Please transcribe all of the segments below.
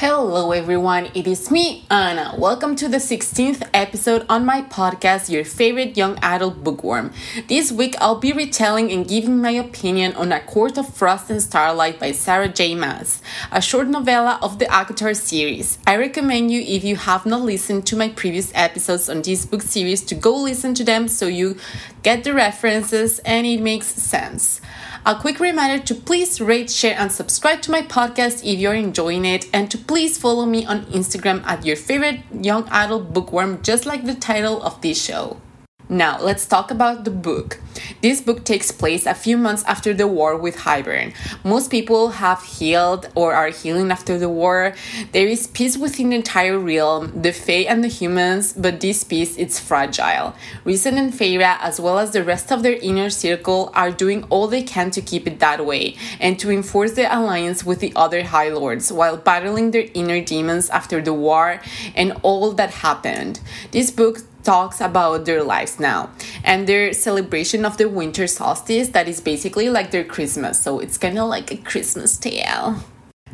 Hello, everyone. It is me, Anna. Welcome to the 16th episode on my podcast, Your Favorite Young Adult Bookworm. This week, I'll be retelling and giving my opinion on A Court of Frost and Starlight by Sarah J. Maas, a short novella of the ACOTAR series. I recommend you, if you have not listened to my previous episodes on this book series, to go listen to them so you get the references and it makes sense. A quick reminder to please rate, share, and subscribe to my podcast if you're enjoying it, and to please follow me on Instagram at your favorite young adult bookworm, just like the title of this show. Now, let's talk about the book. This book takes place a few months after the war with Hybern. Most people have healed or are healing after the war. There is peace within the entire realm, the Fae and the humans, but this peace is fragile. Rhysand and Feyre, as well as the rest of their inner circle, are doing all they can to keep it that way and to enforce the alliance with the other High Lords while battling their inner demons after the war and all that happened. This book talks about their lives now and their celebration of the winter solstice that is basically like their Christmas. So it's kind of like a Christmas tale.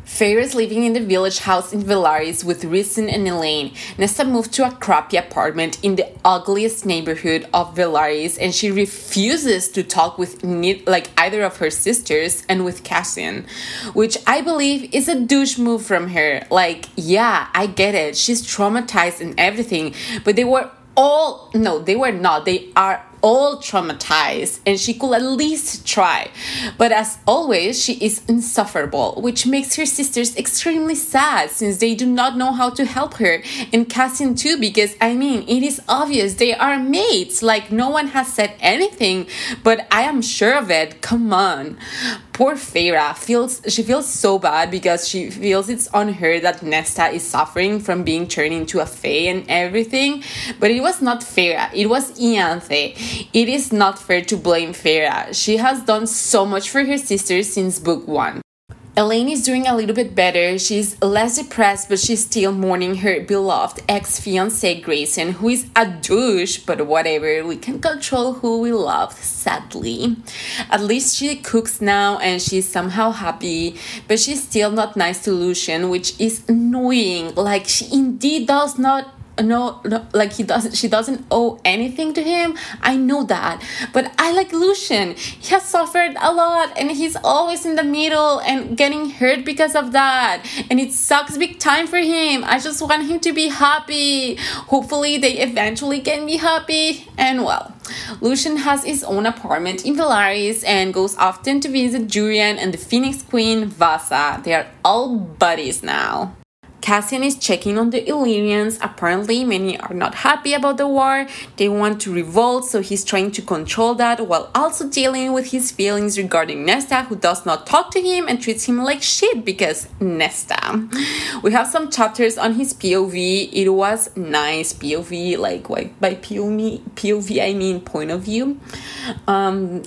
Feyre is living in the village house in Velaris with Rhysand and Elain. Nesta moved to a crappy apartment in the ugliest neighborhood of Velaris and she refuses to talk with like either of her sisters and with Cassian, which I believe is a douche move from her. Like, yeah, I get it. She's traumatized and everything, but they were all no they were not they are all traumatized and she could at least try. But as always, she is insufferable, which makes her sisters extremely sad since they do not know how to help her. And Cassian too, because I mean, it is obvious they are mates. Like, no one has said anything, but I am sure of it. Come on. Poor Feyre feels she feels so bad because she feels it's on her that Nesta is suffering from being turned into a fae and everything. But it was not Feyre, it was Ianthe it is not fair to blame Feyre. She has done so much for her sister since book one. Elain is doing a little bit better. She's less depressed, but she's still mourning her beloved ex fiance Graysen, who is a douche, but whatever. We can control who we love, sadly. At least she cooks now and she's somehow happy, but she's still not nice to Lucien, which is annoying. Like, she indeed does not no, no like he doesn't she doesn't owe anything to him. I know that. But i like lucien he has suffered a lot and he's always in the middle and getting hurt because of that. And it sucks big time for him. I just want him to be happy. Hopefully they eventually can be happy. And well Lucien has his own apartment in Velaris and goes often to visit Jurian and the Phoenix Queen Vassa. They are all buddies now. Cassian is checking on the Illyrians. Apparently, many are not happy about the war. They want to revolt, so he's trying to control that while also dealing with his feelings regarding Nesta, who does not talk to him and treats him like shit because Nesta. We have some chapters on his POV. It was nice POV, like, by POV, POV I mean point of view. Um,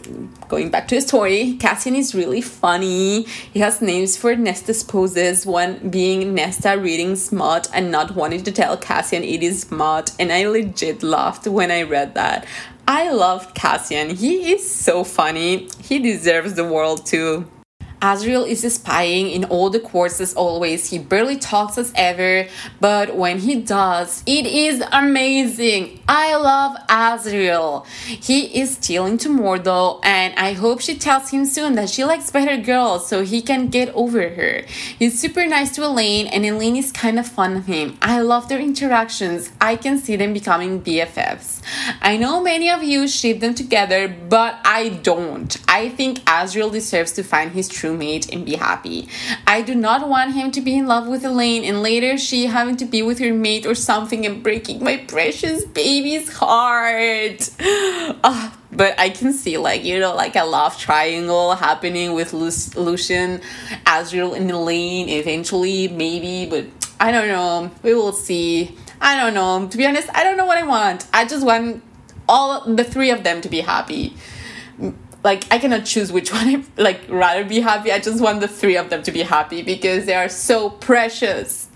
going back to the story, Cassian is really funny. He has names for Nesta's poses, one being Nesta reading smart and not wanting to tell Cassian it is smart, and I legit laughed when I read that. I love Cassian. He is so funny. He deserves the world too. Azriel is spying in all the courts as always. He barely talks as ever, but when he does, it is amazing. I love Azriel. He is stealing to Mordor, and I hope she tells him soon that she likes better girls so he can get over her. He's super nice to Elain, and Elain is kind of fun of him. I love their interactions. I can see them becoming BFFs. I know many of you ship them together, but I don't. I think Azriel deserves to find his true mate and be happy. I do not want him to be in love with Elain and later she having to be with her mate or something and breaking my precious baby's heart. Uh, but I can see like you know like a love triangle happening with Lu- Lucien, Azriel, and Elain eventually maybe, but I don't know. We will see. I don't know. To be honest, I don't know what I want. I just want all the three of them to be happy like I cannot choose which one I like rather be happy. I just want the three of them to be happy because they are so precious.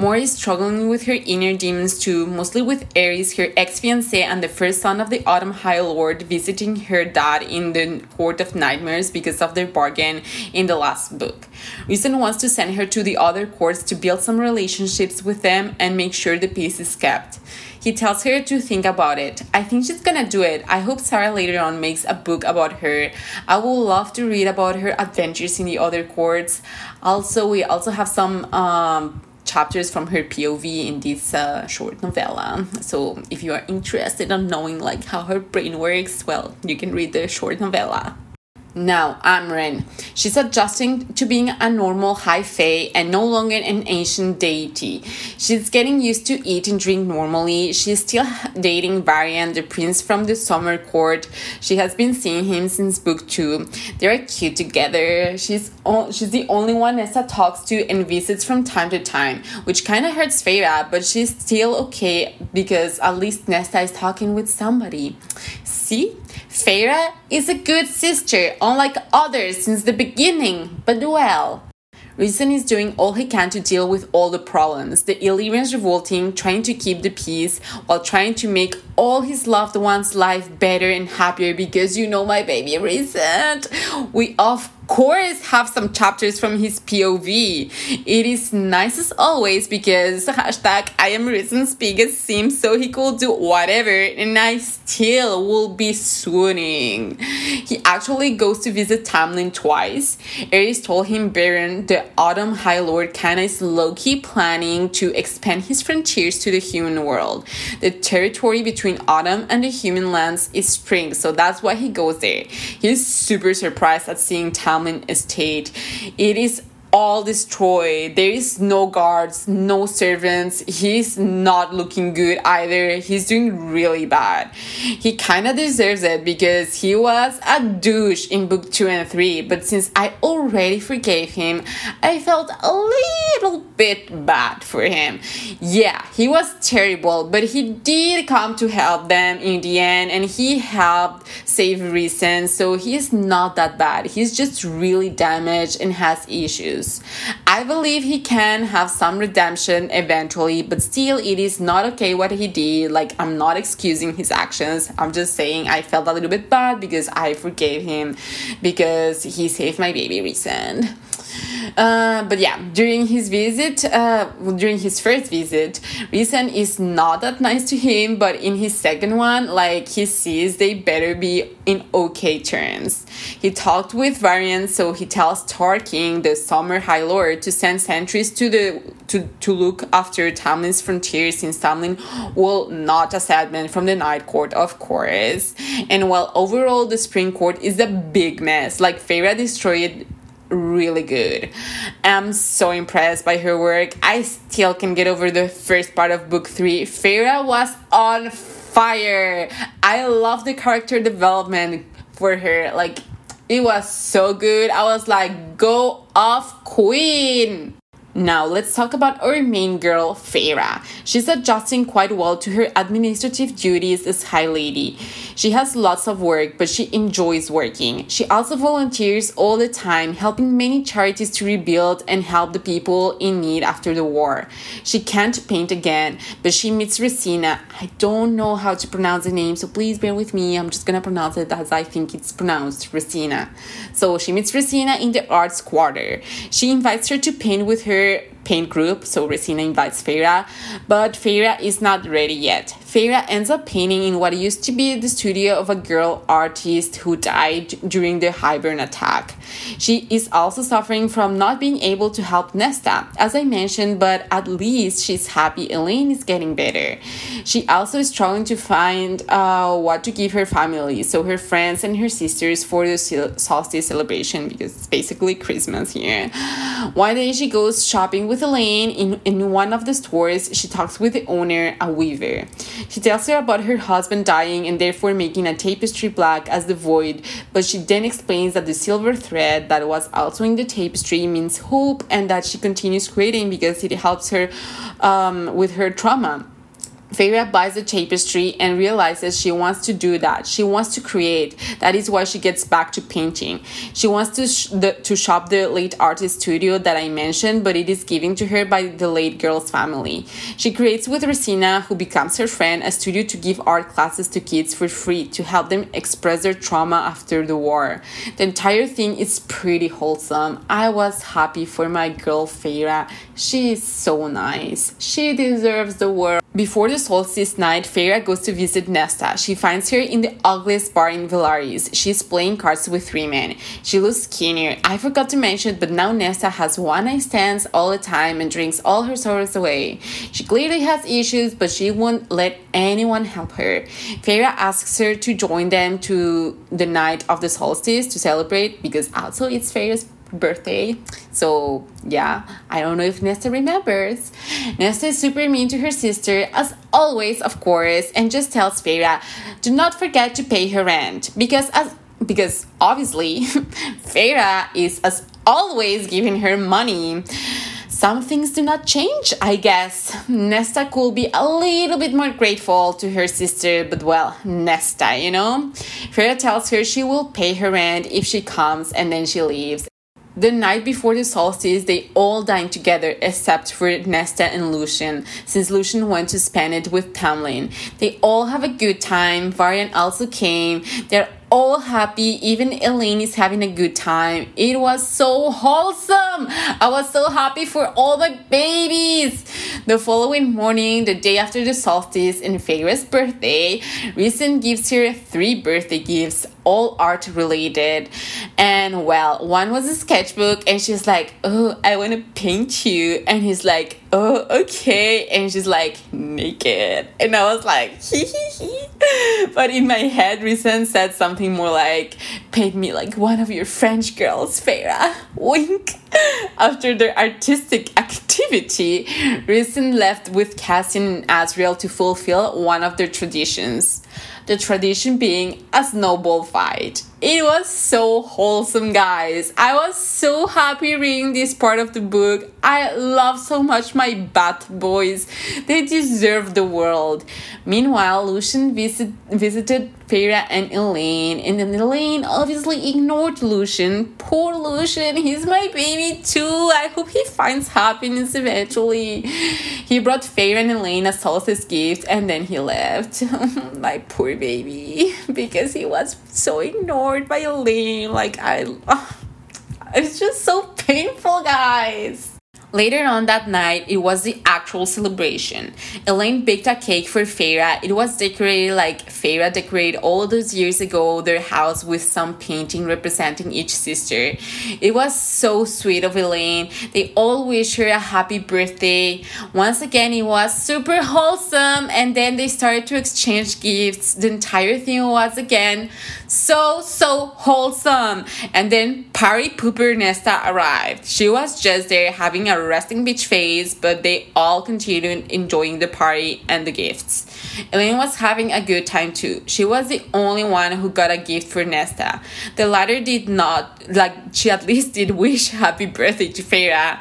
Mori is struggling with her inner demons too, mostly with Eris, her ex fiance, and the first son of the Autumn High Lord visiting her dad in the Court of Nightmares because of their bargain in the last book. Rhysand wants to send her to the other courts to build some relationships with them and make sure the peace is kept. He tells her to think about it. I think she's gonna do it. I hope Sarah later on makes a book about her. I would love to read about her adventures in the other courts. Also, we also have some um, chapters from her POV in this uh, short novella. So if you are interested in knowing like how her brain works, well, you can read the short novella. Now, Amren. She's adjusting to being a normal high fae and no longer an ancient deity. She's getting used to eat and drink normally. She's still dating Varian, the prince from the summer court. She has been seeing him since book two. They're cute together. She's o- she's the only one Nesta talks to and visits from time to time, which kind of hurts Feyre, but she's still okay because at least Nesta is talking with somebody. See? Feyre is a good sister, unlike others since the beginning, but well. Rhysand is doing all he can to deal with all the problems. The Illyrians revolting, trying to keep the peace, while trying to make all his loved ones' life better and happier because you know my baby Rhysand. We of course have some chapters from his POV. It is nice as always because hashtag I am Rhysand's biggest sim so he could do whatever and I still will be swooning. He actually goes to visit Tamlin twice. Eris told him Beron, the Autumn High Lord Canna is low-key planning to expand his frontiers to the human world. The territory between Autumn and the human lands is spring, so that's why he goes there. He's super surprised at seeing Tamlin estate. It is all destroyed. There is no guards, no servants. He's not looking good either. He's doing really bad. He kind of deserves it because he was a douche in book 2 and 3, but since I already forgave him, I felt a little bit bad for him. Yeah, he was terrible, but he did come to help them in the end and he helped save Rhysand, so he's not that bad. He's just really damaged and has issues. I believe he can have some redemption eventually, but still, it is not okay what he did. Like, I'm not excusing his actions. I'm just saying I felt a little bit bad because I forgave him because he saved my baby Rhysand. Uh, but yeah, during his visit, uh, during his first visit, Rhysand is not that nice to him, but in his second one, like he sees they better be in okay terms. He talked with Varian, so he tells Tarquin, the Summer High Lord, to send sentries to the to, to look after Tamlin's frontier since Tamlin will not accept men from the Night Court, of course. And while overall the Spring Court is a big mess, like Feyre destroyed really good. I'm so impressed by her work. I still can get over the first part of book three. Feyre was on fire. I love the character development for her. Like, it was so good. I was like, go off, queen. Now, let's talk about our main girl, Feyre. She's adjusting quite well to her administrative duties as High Lady. She has lots of work, but she enjoys working. She also volunteers all the time, helping many charities to rebuild and help the people in need after the war. She can't paint again, but she meets Ressina. I don't know how to pronounce the name, so please bear with me. I'm just gonna pronounce it as I think it's pronounced, Ressina. So she meets Ressina in the arts quarter. She invites her to paint with her paint group, so Ressina invites Feyre, but Feyre is not ready yet. Feyre ends up painting in what used to be the studio of a girl artist who died during the Hybern attack. She is also suffering from not being able to help Nesta, as I mentioned, but at least she's happy Elain is getting better. She also is struggling to find uh, what to give her family, so her friends and her sisters for the solstice celebration because it's basically Christmas here. One day she goes shopping with Elain in, in one of the stores. She talks with the owner, a weaver. She tells her about her husband dying and therefore making a tapestry black as the void, but she then explains that the silver thread that was also in the tapestry means hope and that she continues creating because it helps her um, with her trauma. Feyre buys a tapestry and realizes she wants to do that. She wants to create. That is why she gets back to painting. She wants to sh- the, to shop the late artist studio that I mentioned, but it is given to her by the late girl's family. She creates with Rosina, who becomes her friend, a studio to give art classes to kids for free to help them express their trauma after the war. The entire thing is pretty wholesome. I was happy for my girl Feyre. She is so nice. She deserves the world. Before the solstice night, Feyre goes to visit Nesta. She finds her in the ugliest bar in Velaris. She's playing cards with three men. She looks skinnier. I forgot to mention, but now Nesta has one night stands all the time and drinks all her sorrows away. She clearly has issues, but she won't let anyone help her. Feyre asks her to join them to the night of the solstice to celebrate because also it's Feyre's birthday. So, yeah, I don't know if Nesta remembers. Nesta is super mean to her sister, as always, of course, and just tells Feyre, do not forget to pay her rent. Because, as because obviously, Feyre is, as always, giving her money some things do not change, I guess. Nesta could be a little bit more grateful to her sister, but well, Nesta, you know? Feyre tells her she will pay her rent if she comes and then she leaves. The night before the solstice, they all dine together except for Nesta and Lucien, since Lucien went to spend it with Tamlin. They all have a good time. Varian also came. They're all happy. Even Elain is having a good time. It was so wholesome. I was so happy for all the babies. The following morning, the day after the solstice and Feyre's birthday, Rhysand gives her three birthday gifts, all art related. And well, one was a sketchbook, and she's like, Oh, I want to paint you. And he's like, Oh, okay. And she's like, Naked. And I was like, Hee hee hee. But in my head, Rhysand said something more like, Paint me like one of your French girls, Feyre. Wink. After their artistic activity, Rhysand left with Cassian and Azriel to fulfill one of their traditions the tradition being a snowball fight. It was so wholesome, guys. I was so happy reading this part of the book. I love so much my bat boys. They deserve the world. Meanwhile, Lucien visit, visited Feyre and Elain, and then Elain obviously ignored Lucien. Poor Lucien, he's my baby too. I hope he finds happiness eventually. He brought Feyre and Elain a solstice gift, and then he left. my poor baby, because he was so ignored ignored by Elain. Like I, it's just so painful, guys. Later on that night, it was the actual celebration. Elain baked a cake for Feyre. It was decorated like Feyre decorated all those years ago their house with some painting representing each sister. It was so sweet of Elain. They all wished her a happy birthday. Once again, it was super wholesome, and then they started to exchange gifts. The entire thing was again so so wholesome. And then Party Pooper Nesta arrived. She was just there having a resting bitch face, but they all continued enjoying the party and the gifts. Elain was having a good time too. She was the only one who got a gift for Nesta. The latter did not, like, she at least did wish happy birthday to Feyre.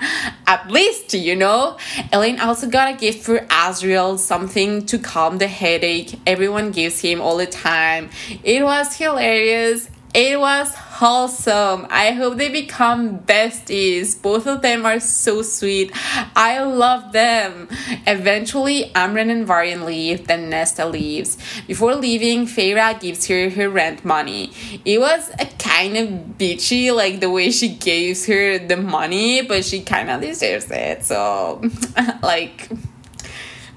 At least, you know? Elain also got a gift for Azriel, something to calm the headache everyone gives him all the time. It was hilarious it was wholesome. I hope they become besties. Both of them are so sweet. I love them. Eventually, Amren and Varian leave, then Nesta leaves. Before leaving, Feyre gives her her rent money. It was a kind of bitchy, like the way she gives her the money, but she kind of deserves it. So, like,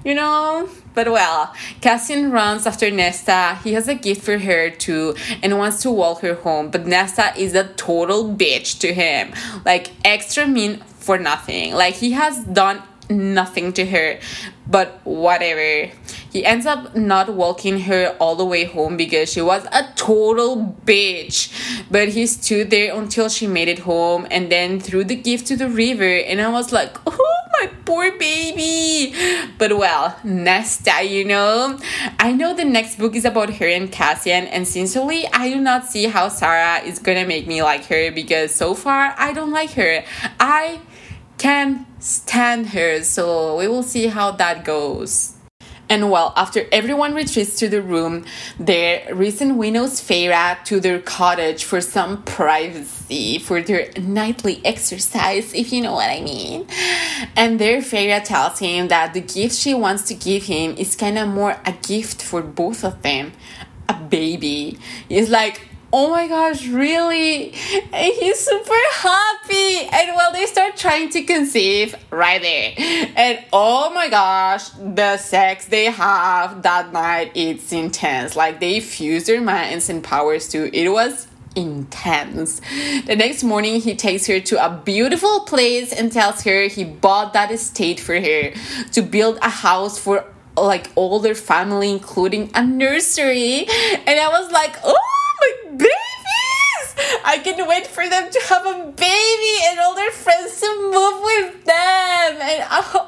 you know, but well, Cassian runs after Nesta. He has a gift for her too and wants to walk her home, but Nesta is a total bitch to him. Like extra mean for nothing. Like he has done nothing to her, but whatever. He ends up not walking her all the way home because she was a total bitch. But he stood there until she made it home and then threw the gift to the river. And I was like, oh my poor baby. But well, Nesta, you know. I know the next book is about her and Cassian, and sincerely, I do not see how Sarah is gonna make me like her because so far I don't like her. I can stand her, so we will see how that goes. And well, after everyone retreats to the room, the Rhysand winnows Feyre to their cottage for some privacy, for their nightly exercise, if you know what I mean. And there, Feyre tells him that the gift she wants to give him is kind of more a gift for both of them a baby. It's like, oh my gosh, really? And he's super happy. And well, they start trying to conceive right there. And oh my gosh, the sex they have that night, it's intense. Like they fuse their minds and powers too. It was intense. The next morning, he takes her to a beautiful place and tells her he bought that estate for her to build a house for like all their family, including a nursery. And I was like, oh! I can wait for them to have a baby and all their friends to move with them. And I,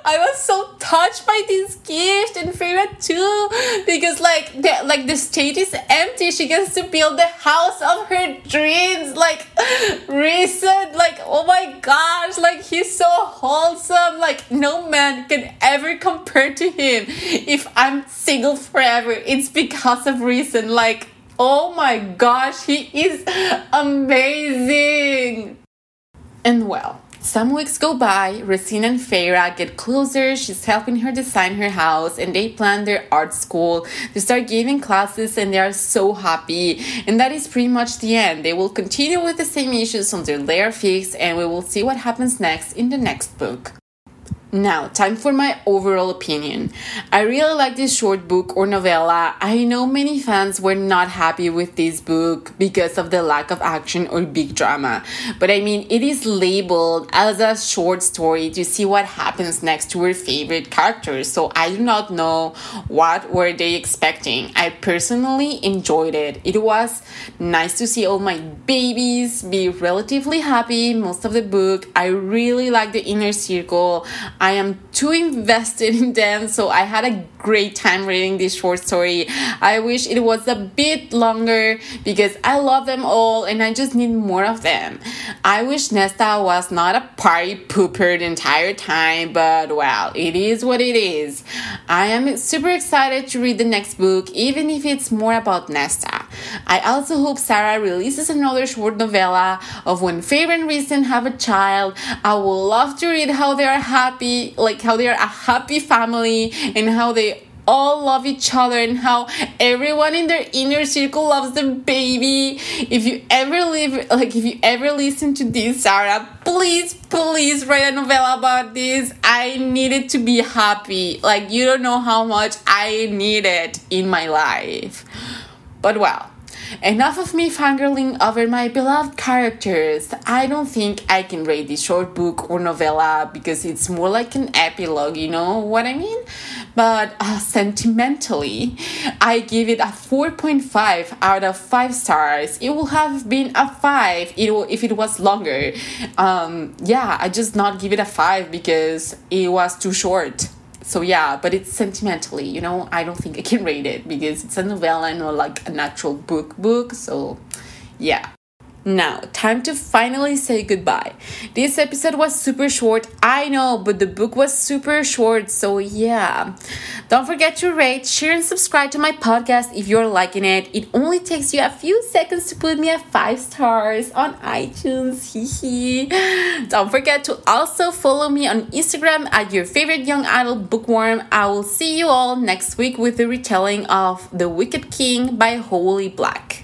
I was so touched by this gift and Feyre too, because like the like the state is empty. She gets to build the house of her dreams. Like Rhysand, like oh my gosh, like he's so wholesome. Like no man can ever compare to him. If I'm single forever, it's because of Rhysand. Like Oh my gosh, he is amazing! And well, some weeks go by, Racine and Feyre get closer, she's helping her design her house, and they plan their art school. They start giving classes and they are so happy. And that is pretty much the end. They will continue with the same issues until they are fixed, and we will see what happens next in the next book. Now, time for my overall opinion. I really like this short book or novella. I know many fans were not happy with this book because of the lack of action or big drama. But I mean, it is labeled as a short story to see what happens next to her favorite characters. So I do not know what were they expecting. I personally enjoyed it. It was nice to see all my babies be relatively happy most of the book. I really like the inner circle. I am too invested in them, so I had a great time reading this short story. I wish it was a bit longer because I love them all and I just need more of them. I wish Nesta was not a party pooper the entire time, but well, it is what it is. I am super excited to read the next book, even if it's more about Nesta. I also hope Sarah releases another short novella of when Feyre and Rhysand have a child. I would love to read how they are happy, like how they are a happy family and how they all love each other and how everyone in their inner circle loves the baby. If you ever live, like if you ever listen to this, Sarah, please, please write a novella about this. I need it to be happy. Like you don't know how much I need it in my life. But well, Enough of me fangirling over my beloved characters. I don't think I can rate this short book or novella because it's more like an epilogue, you know what I mean? But uh, sentimentally, I give it a 4.5 out of 5 stars. It would have been a 5 if it was longer. Um, yeah, I just not give it a 5 because it was too short so yeah but it's sentimentally you know? I don't think i can rate it because it's a novella and not like an actual book book so yeah now, time to finally say goodbye. This episode was super short, I know, but the book was super short, so yeah. Don't forget to rate, share, and subscribe to my podcast if you're liking it. It only takes you a few seconds to put me at five stars on iTunes. Don't forget to also follow me on Instagram at your favorite young adult bookworm. I will see you all next week with the retelling of The Wicked King by Holly Black.